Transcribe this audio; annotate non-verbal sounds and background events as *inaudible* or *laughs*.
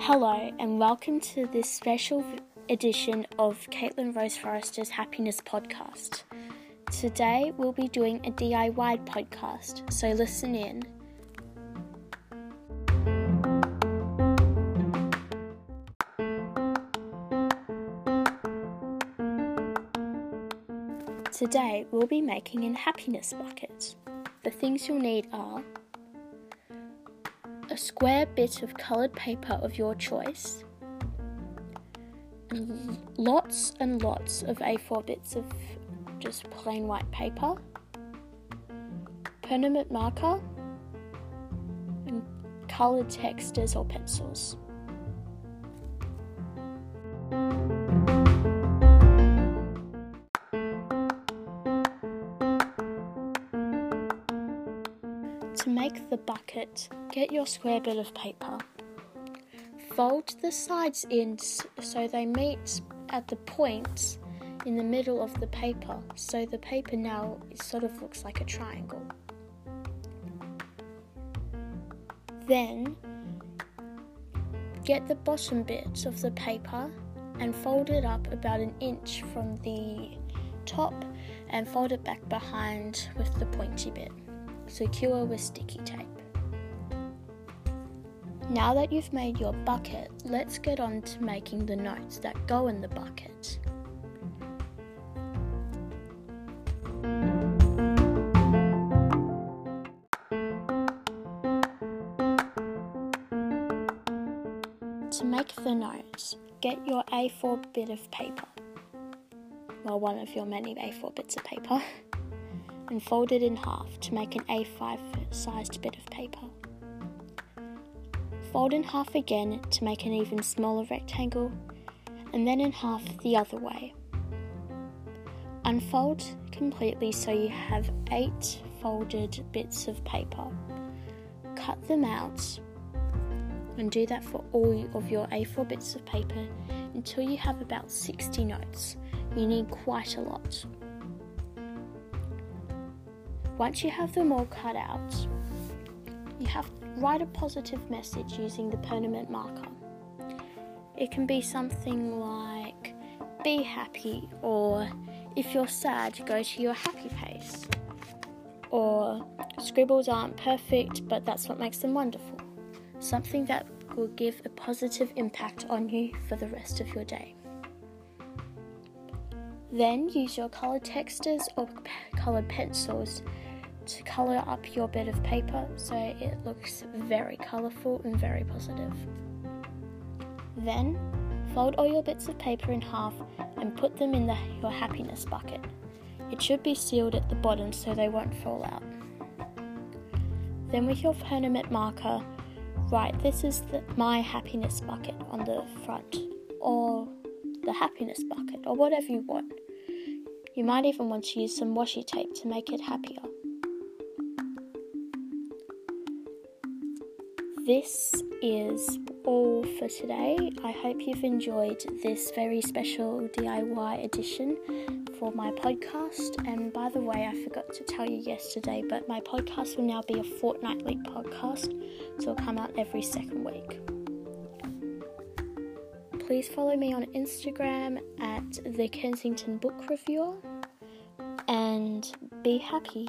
Hello, and welcome to this special edition of Caitlin Rose Forrester's Happiness Podcast. Today we'll be doing a DIY podcast, so listen in. Today we'll be making an happiness bucket. The things you'll need are a square bit of coloured paper of your choice, lots and lots of A4 bits of just plain white paper, permanent marker, and coloured textures or pencils. To make the bucket, get your square bit of paper. Fold the sides in so they meet at the points in the middle of the paper, so the paper now sort of looks like a triangle. Then get the bottom bit of the paper and fold it up about an inch from the top and fold it back behind with the pointy bit. Secure with sticky tape. Now that you've made your bucket, let's get on to making the notes that go in the bucket. To make the notes, get your A4 bit of paper, well, one of your many A4 bits of paper, *laughs* and fold it in half to make an A5 sized bit of paper. Fold in half again to make an even smaller rectangle, and then in half the other way. Unfold completely so you have eight folded bits of paper. Cut them out and do that for all of your A4 bits of paper until you have about 60 notes. You need quite a lot. Once you have them all cut out, you have to write a positive message using the permanent marker. It can be something like be happy or if you're sad, go to your happy pace. Or scribbles aren't perfect, but that's what makes them wonderful. Something that will give a positive impact on you for the rest of your day. Then use your coloured textures or coloured pencils to colour up your bit of paper so it looks very colourful and very positive. Then fold all your bits of paper in half and put them in the, your happiness bucket. It should be sealed at the bottom so they won't fall out. Then with your permanent marker, write this is the, my happiness bucket on the front or the happiness bucket or whatever you want. You might even want to use some washi tape to make it happier. This is all for today. I hope you've enjoyed this very special DIY edition for my podcast. And by the way, I forgot to tell you yesterday, but my podcast will now be a fortnightly podcast, so it'll come out every second week. Please follow me on Instagram at the Kensington Book Reviewer and be happy.